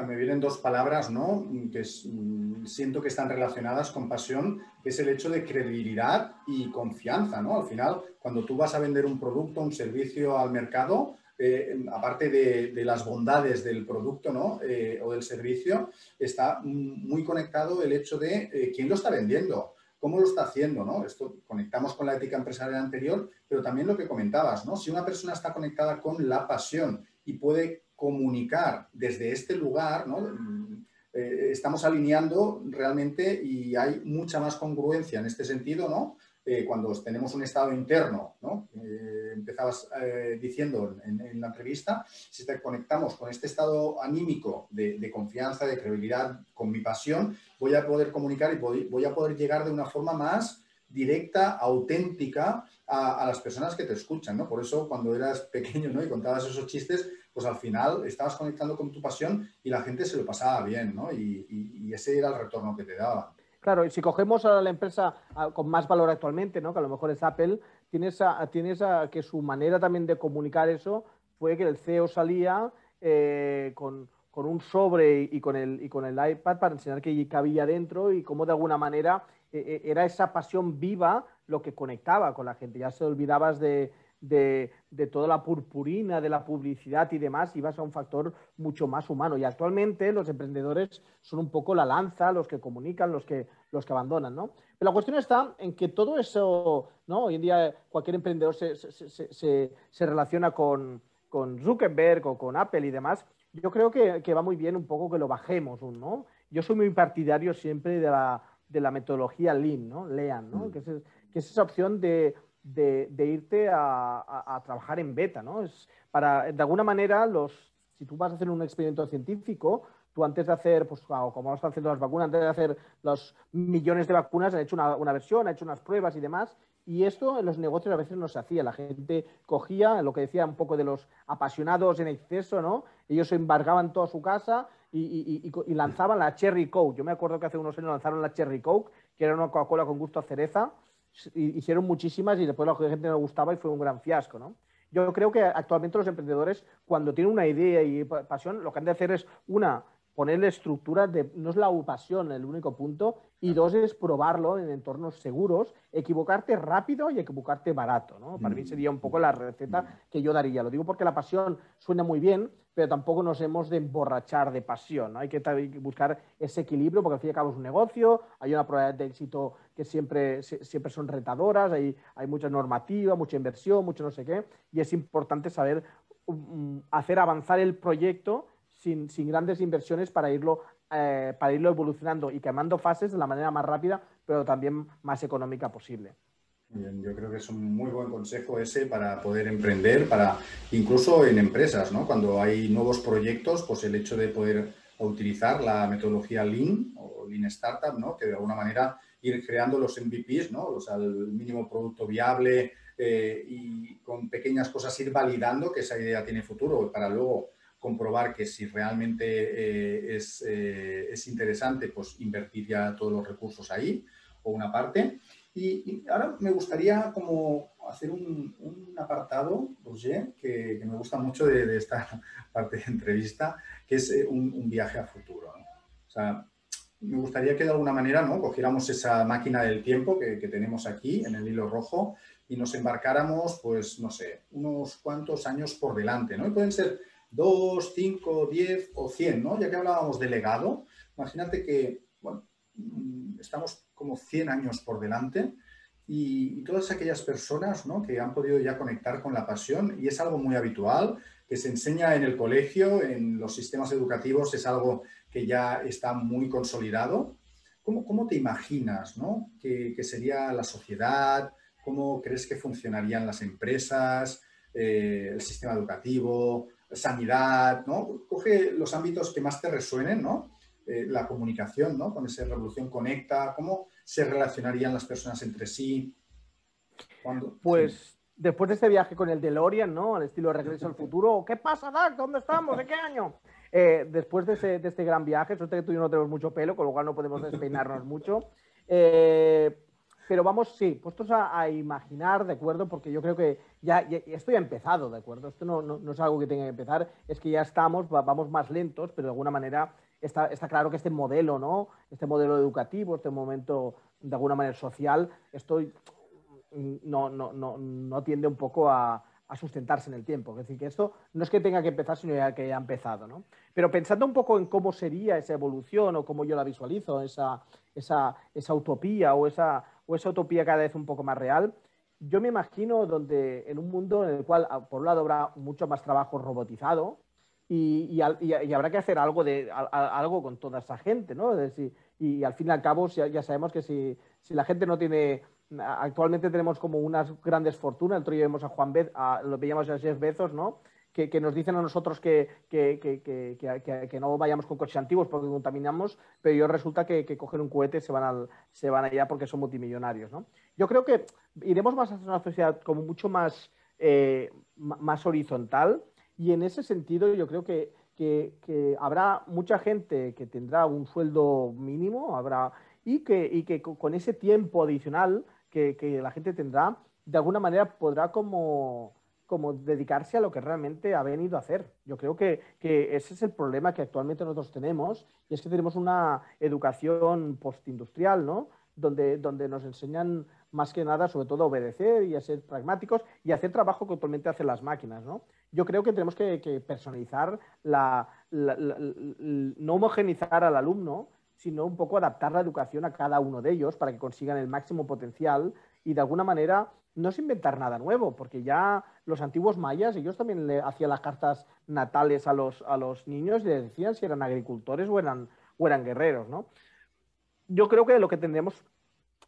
me vienen dos palabras, ¿no? Que mm, siento que están relacionadas con pasión, es el hecho de credibilidad y confianza, ¿no? Al final, cuando tú vas a vender un producto, un servicio al mercado, eh, aparte de, las bondades del producto ¿no? Eh, o del servicio, está muy conectado el hecho de eh, quién lo está vendiendo cómo lo está haciendo, ¿no? Esto conectamos con la ética empresarial anterior, pero también lo que comentabas, ¿no? Si una persona está conectada con la pasión y puede comunicar desde este lugar, ¿no? Eh, estamos alineando realmente y hay mucha más congruencia en este sentido, ¿no? Eh, cuando tenemos un estado interno, ¿no? Eh, empezabas diciendo en, la entrevista, si te conectamos con este estado anímico de, confianza, de credibilidad, con mi pasión, voy a poder comunicar y voy, a poder llegar de una forma más directa, auténtica a, las personas que te escuchan, ¿no? Por eso cuando eras pequeño, ¿no? Y contabas esos chistes, pues al final estabas conectando con tu pasión y la gente se lo pasaba bien, ¿no? y ese era el retorno que te daba. Claro, y si cogemos a la empresa con más valor actualmente, ¿no? que a lo mejor es Apple, tienes, tienes que su manera también de comunicar eso fue que el CEO salía eh, con, un sobre y con, el, y con el iPad para enseñar que cabía dentro y cómo de alguna manera eh, eh, era esa pasión viva lo que conectaba con la gente. Ya se olvidabas de, de, toda la purpurina, de la publicidad y demás, y vas a un factor mucho más humano. Y actualmente los emprendedores son un poco la lanza, los que comunican, los que, los que abandonan, ¿no? Pero la cuestión está en que todo eso, ¿no? Hoy en día cualquier emprendedor se, se, relaciona con, con, Zuckerberg o con Apple y demás. Yo creo que, que, va muy bien un poco que lo bajemos, ¿no? Yo soy muy partidario siempre de la, de la metodología Lean, ¿no? Lean, ¿no? Mm. Que, es, que es esa opción de de, irte a, trabajar en beta, ¿no? Es para, de alguna manera, los, si tú vas a hacer un experimento científico, tú antes de hacer, pues como vamos haciendo las vacunas, antes de hacer los millones de vacunas, han hecho una, versión, han hecho unas pruebas y demás, y esto en los negocios a veces no se hacía. La gente cogía, lo que decía un poco de los apasionados en exceso, ¿no? Ellos embargaban toda su casa y, y, lanzaban la Cherry Coke. Yo me acuerdo que hace unos años lanzaron la Cherry Coke, que era una Coca-Cola con gusto a cereza, hicieron muchísimas y después la gente no gustaba y fue un gran fiasco, ¿no? Yo creo que actualmente los emprendedores, cuando tienen una idea y pasión, lo que han de hacer es, una, ponerle estructura de, no es la pasión el único punto, y dos es probarlo en entornos seguros, equivocarte rápido y equivocarte barato, ¿no? Para mí mm. sería un poco la receta mm. que yo daría. Lo digo porque la pasión suena muy bien, pero tampoco nos hemos de emborrachar de pasión, ¿no? Hay que buscar ese equilibrio porque al fin y al cabo es un negocio, hay una probabilidad de éxito que siempre, siempre son retadoras, hay, hay mucha normativa, mucha inversión, mucho no sé qué, y es importante saber um, hacer avanzar el proyecto sin, grandes inversiones para irlo, eh, para irlo evolucionando y quemando fases de la manera más rápida, pero también más económica posible. yo creo que es un muy buen consejo ese para poder emprender, para incluso en empresas, ¿no? Cuando hay nuevos proyectos, pues el hecho de poder utilizar la metodología Lean o Lean Startup, ¿no? Que de alguna manera ir creando los MVPs, ¿no? O sea, el mínimo producto viable eh, y con pequeñas cosas ir validando que esa idea tiene futuro para luego comprobar que si realmente eh, es, eh, es, interesante, pues invertir ya todos los recursos ahí o una parte. Y, ahora me gustaría como hacer un, un apartado, Roger, que, que, me gusta mucho de, esta parte de entrevista, que es eh, un, un viaje a futuro. O sea, me gustaría que de alguna manera ¿no? cogiéramos esa máquina del tiempo que, que, tenemos aquí en el hilo rojo y nos embarcáramos, pues, no sé, unos cuantos años por delante, ¿no? Y pueden ser 2, 5, 10 o 100, ¿no? Ya que hablábamos de legado, imagínate que, mm, estamos como 100 años por delante y, todas aquellas personas ¿no? que han podido ya conectar con la pasión y es algo muy habitual, que se enseña en el colegio, en los sistemas educativos, es algo que ya está muy consolidado. ¿Cómo, cómo te imaginas ¿no? que, que, sería la sociedad? ¿Cómo crees que funcionarían las empresas, eh, el sistema educativo, sanidad? ¿no? Coge los ámbitos que más te resuenen, ¿no? Eh, la comunicación, ¿no? Con esa revolución conecta, ¿cómo se relacionarían las personas entre sí? Pues después de este viaje con el DeLorean, ¿no? Al estilo Regreso al Futuro, ¿qué pasa, Doug? ¿Dónde estamos? ¿De qué año? Eh, después de, este gran viaje, suerte que tú y yo no tenemos mucho pelo, con lo cual no podemos despeinarnos mucho. Eh, pero vamos, sí, puestos a, imaginar, ¿de acuerdo? Porque yo creo que ya, esto ya ha empezado, ¿de acuerdo? Esto no, no, es algo que tenga que empezar, es que ya estamos, vamos más lentos, pero de alguna manera está, está, claro que este modelo, ¿no? Este modelo educativo, este momento de alguna manera social, esto no, no, no, no tiende un poco a, a, sustentarse en el tiempo. Es decir, que esto no es que tenga que empezar, sino ya que haya empezado, ¿no? Pero pensando un poco en cómo sería esa evolución o cómo yo la visualizo, esa, esa, esa utopía o esa, o esa utopía cada vez un poco más real, yo me imagino donde en un mundo en el cual, por un lado, habrá mucho más trabajo robotizado, y, habrá que hacer algo, de, algo con toda esa gente, ¿no? y, al fin y al cabo ya, sabemos que si, la gente no tiene... Actualmente tenemos como unas grandes fortunas, el otro a Juan Bez, lo veíamos a Jeff Bezos, ¿no? Que, nos dicen a nosotros que, que, no vayamos con coches antiguos porque contaminamos, pero yo resulta que, cogen un cohete y se van, al, se van allá porque son multimillonarios. ¿no? Yo creo que iremos más a una sociedad como mucho más, eh, más horizontal, y en ese sentido yo creo que, habrá mucha gente que tendrá un sueldo mínimo habrá, y, que, que con ese tiempo adicional que, la gente tendrá, de alguna manera podrá como, como dedicarse a lo que realmente ha venido a hacer. Yo creo que, ese es el problema que actualmente nosotros tenemos y es que tenemos una educación postindustrial, ¿no? Donde, donde nos enseñan más que nada, sobre todo, a obedecer y a ser pragmáticos y hacer trabajo que actualmente hacen las máquinas, ¿no? Yo creo que tenemos que, personalizar, la, no homogenizar al alumno, sino un poco adaptar la educación a cada uno de ellos para que consigan el máximo potencial y de alguna manera no es inventar nada nuevo, porque ya los antiguos mayas, ellos también le hacían las cartas natales a los, a los niños y les decían si eran agricultores o eran, o eran guerreros, ¿no? Yo creo que lo que tendremos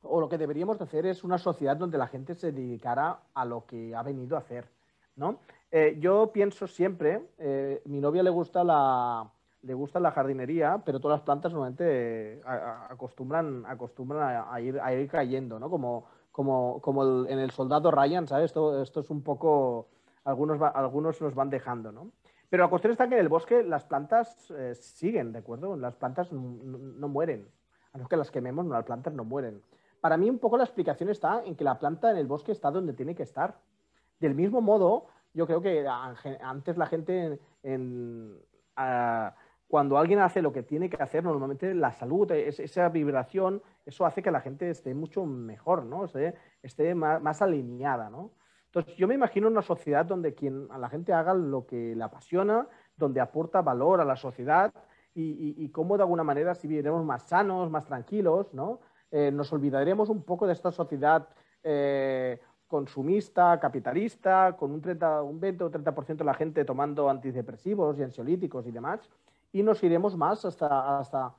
o lo que deberíamos de hacer es una sociedad donde la gente se dedicara a lo que ha venido a hacer, ¿no? Eh, yo pienso siempre, eh, mi novia le gusta la le gusta la jardinería, pero todas las plantas normalmente eh, acostumbran, acostumbran a, ir, a ir cayendo, ¿no? Como, como, como en el soldado Ryan, ¿sabes? Esto, esto es un poco, algunos, algunos nos van dejando, ¿no? Pero la cuestión está que en el bosque las plantas siguen, ¿de acuerdo? Las plantas no, mueren. A no que las quememos, no, las plantas no mueren para mí un poco la explicación está en que la planta en el bosque está donde tiene que estar. Del mismo modo, yo creo que antes la gente, cuando alguien hace lo que tiene que hacer, normalmente la salud, esa vibración, eso hace que la gente esté mucho mejor, ¿no? esté, más, alineada. ¿no? Entonces, yo me imagino una sociedad donde quien, a la gente haga lo que le apasiona, donde aporta valor a la sociedad y, y cómo de alguna manera si viviremos más sanos, más tranquilos, ¿no? Eh, nos olvidaremos un poco de esta sociedad eh, consumista, capitalista, con un, 30, un 20 o 30% de la gente tomando antidepresivos y ansiolíticos y demás, y nos iremos más hasta... hasta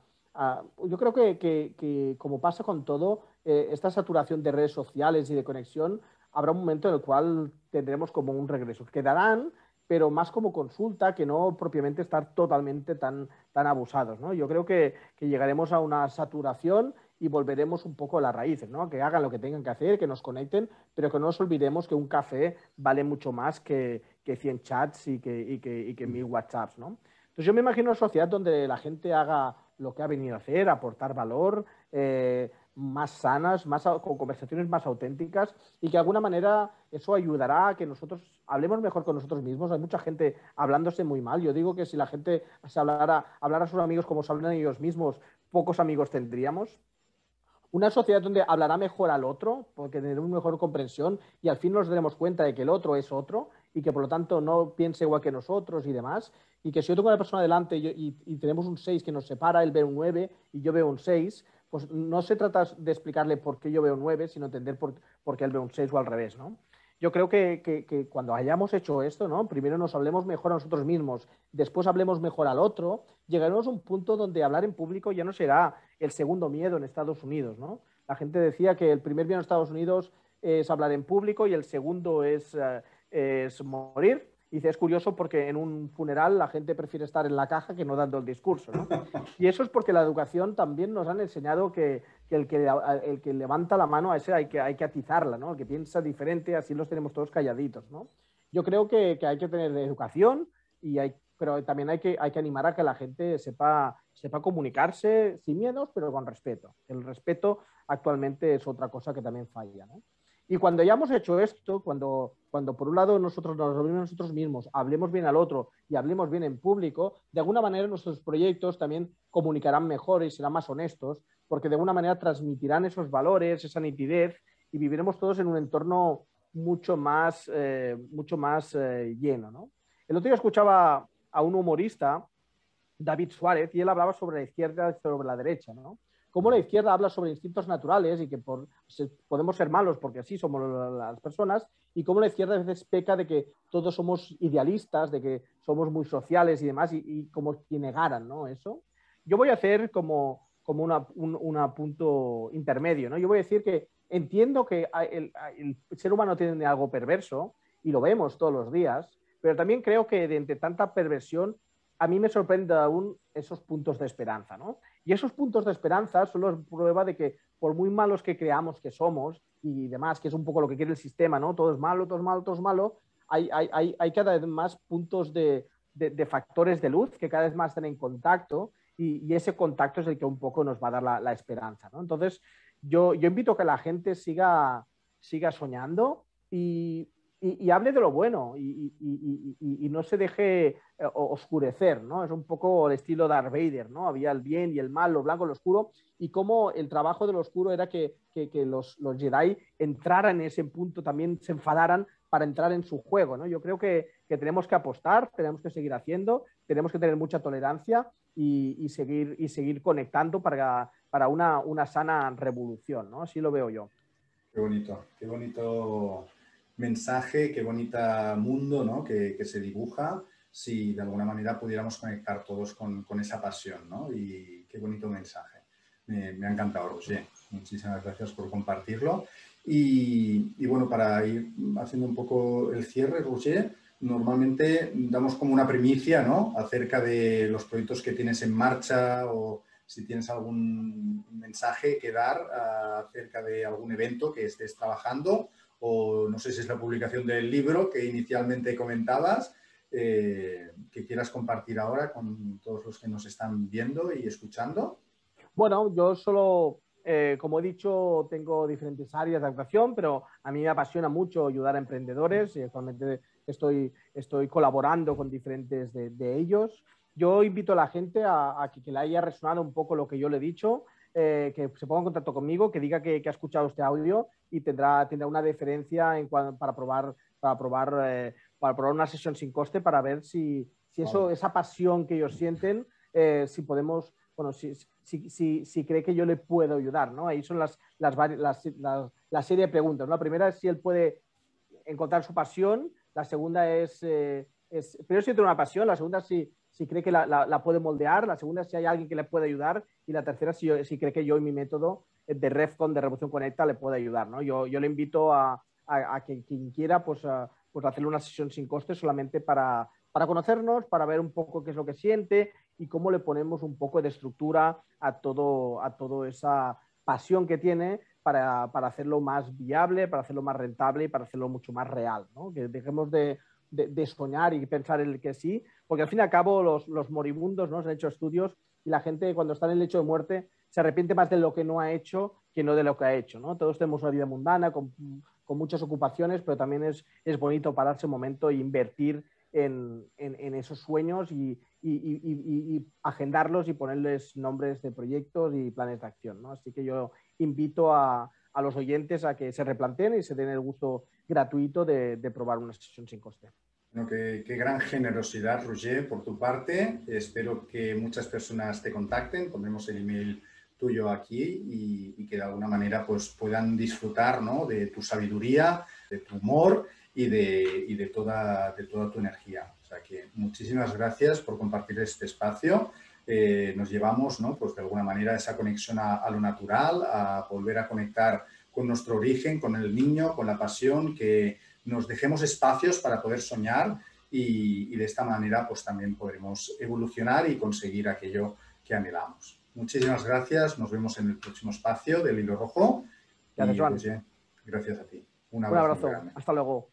yo creo que, como pasa con todo, eh, esta saturación de redes sociales y de conexión, habrá un momento en el cual tendremos como un regreso. Quedarán, pero más como consulta que no propiamente estar totalmente tan, tan abusados. ¿no? Yo creo que, que llegaremos a una saturación y volveremos un poco a las raíces, ¿no? Que hagan lo que tengan que hacer, que nos conecten, pero que no nos olvidemos que un café vale mucho más que, que 100 chats y que, y que, y que mil WhatsApps, ¿no? Entonces yo me imagino una sociedad donde la gente haga lo que ha venido a hacer, aportar valor, eh, más sanas, más, con conversaciones más auténticas y que de alguna manera eso ayudará a que nosotros hablemos mejor con nosotros mismos. Hay mucha gente hablándose muy mal. Yo digo que si la gente se hablara, hablara a sus amigos como se hablan ellos mismos, pocos amigos tendríamos una sociedad donde hablará mejor al otro, porque tendremos mejor comprensión y al fin nos daremos cuenta de que el otro es otro y que por lo tanto no piense igual que nosotros y demás. Y que si yo tengo una persona delante y, y, tenemos un 6 que nos separa, él ve un 9 y yo veo un 6, pues no se trata de explicarle por qué yo veo un 9, sino entender por, por qué él ve un 6 o al revés, ¿no? Yo creo que, que, que, cuando hayamos hecho esto, ¿no? primero nos hablemos mejor a nosotros mismos, después hablemos mejor al otro, llegaremos a un punto donde hablar en público ya no será el segundo miedo en Estados Unidos. ¿no? La gente decía que el primer miedo en Estados Unidos es hablar en público y el segundo es, uh, es morir. Y es curioso porque en un funeral la gente prefiere estar en la caja que no dando el discurso. ¿no? Y eso es porque la educación también nos han enseñado que, que, el, que el que levanta la mano a ese hay que, hay que atizarla, ¿no? el que piensa diferente, así los tenemos todos calladitos. ¿no? Yo creo que, que hay que tener educación, y hay, pero también hay que, hay que animar a que la gente sepa, sepa comunicarse sin miedos, pero con respeto. El respeto actualmente es otra cosa que también falla. ¿no? Y cuando hayamos hecho esto, cuando, cuando por un lado nosotros nos hablemos nosotros mismos, hablemos bien al otro y hablemos bien en público, de alguna manera nuestros proyectos también comunicarán mejor y serán más honestos, porque de alguna manera transmitirán esos valores, esa nitidez y viviremos todos en un entorno mucho más, eh, mucho más eh, lleno. ¿no? El otro día escuchaba a un humorista, David Suárez, y él hablaba sobre la izquierda y sobre la derecha. ¿no? Cómo la izquierda habla sobre instintos naturales y que podemos ser malos porque así somos las personas, y cómo la izquierda a veces peca de que todos somos idealistas, de que somos muy sociales y demás, y, y como que negaran ¿no? eso. Yo voy a hacer como, como una, un una punto intermedio. ¿no? Yo voy a decir que entiendo que el, el ser humano tiene algo perverso, y lo vemos todos los días, pero también creo que de entre tanta perversión a mí me sorprende aún esos puntos de esperanza, ¿no? Y esos puntos de esperanza son la prueba de que por muy malos que creamos que somos y demás, que es un poco lo que quiere el sistema, ¿no? Todo es malo, todo es malo, todo es malo, hay, hay, hay cada vez más puntos de, de, factores de luz que cada vez más están en contacto y, y, ese contacto es el que un poco nos va a dar la, la esperanza, ¿no? Entonces, yo, yo invito a que la gente siga, siga soñando y, y, y, hable de lo bueno y, y, no se deje eh, oscurecer, ¿no? Es un poco el estilo Darth Vader, ¿no? Había el bien y el mal, lo blanco, lo oscuro, y cómo el trabajo de lo oscuro era que, que, que los, los, Jedi entraran en ese punto, también se enfadaran para entrar en su juego, ¿no? Yo creo que, que tenemos que apostar, tenemos que seguir haciendo, tenemos que tener mucha tolerancia y, seguir, y seguir conectando para, para una, una sana revolución, ¿no? Así lo veo yo. Qué bonito, qué bonito mensaje, qué bonita mundo ¿no? que, que, se dibuja si de alguna manera pudiéramos conectar todos con, con esa pasión. ¿no? Y qué bonito mensaje. Me, ha encantado, Roger. Muchísimas gracias por compartirlo. Y, bueno, para ir haciendo un poco el cierre, Roger, normalmente damos como una primicia ¿no? acerca de los proyectos que tienes en marcha o si tienes algún mensaje que dar uh, acerca de algún evento que estés trabajando o no sé si es la publicación del libro que inicialmente comentabas, eh, que quieras compartir ahora con todos los que nos están viendo y escuchando. Bueno, yo solo, eh, como he dicho, tengo diferentes áreas de actuación, pero a mí me apasiona mucho ayudar a emprendedores y actualmente estoy, estoy colaborando con diferentes de, ellos. Yo invito a la gente a, a que, que, le haya resonado un poco lo que yo le he dicho, eh, que se ponga en contacto conmigo, que diga que, que, ha escuchado este audio y tendrá, tendrá una deferencia en cuanto, para probar, para, probar, eh, para probar una sesión sin coste para ver si, si eso, esa pasión que ellos sienten, eh, si podemos, bueno, si, si, si, si, cree que yo le puedo ayudar, ¿no? Ahí son las, las, las, las la serie de preguntas. ¿no? La primera es si él puede encontrar su pasión, la segunda es, eh, es primero si tiene una pasión, la segunda es si, si cree que la, la, la, puede moldear, la segunda si hay alguien que le puede ayudar y la tercera si, yo, si cree que yo y mi método de REFCON, de Revolución Conecta, le puede ayudar. ¿no? Yo, yo le invito a, a, a que quien quiera pues, a, pues hacerle una sesión sin coste solamente para, para conocernos, para ver un poco qué es lo que siente y cómo le ponemos un poco de estructura a todo, a todo esa pasión que tiene para, para, hacerlo más viable, para hacerlo más rentable y para hacerlo mucho más real. ¿no? Que dejemos de, de, soñar y pensar en el que sí, porque al fin y al cabo los, los moribundos ¿no? se han hecho estudios y la gente cuando está en el lecho de muerte se arrepiente más de lo que no ha hecho que no de lo que ha hecho. ¿no? Todos tenemos una vida mundana con, con muchas ocupaciones, pero también es, es, bonito pararse un momento e invertir en, en, en esos sueños y, y, y, y, agendarlos y ponerles nombres de proyectos y planes de acción. ¿no? Así que yo invito a, a los oyentes a que se replanteen y se den el gusto gratuito de, probar una sesión sin coste. Bueno, qué, gran generosidad, Roger, por tu parte. Espero que muchas personas te contacten. Pondremos el email tuyo aquí y, que de alguna manera pues, puedan disfrutar de tu sabiduría, de tu humor y de, toda, de toda tu energía. O sea que muchísimas gracias por compartir este espacio. Eh, nos llevamos, ¿no? pues de alguna manera, esa conexión a, lo natural, a volver a conectar con nuestro origen, con el niño, con la pasión, que nos dejemos espacios para poder soñar y, de esta manera pues también podremos evolucionar y conseguir aquello que anhelamos. Muchísimas gracias, nos vemos en el próximo espacio del Hilo Rojo. Gracias, Juan. gracias a ti. Un abrazo. Un abrazo. Hasta luego.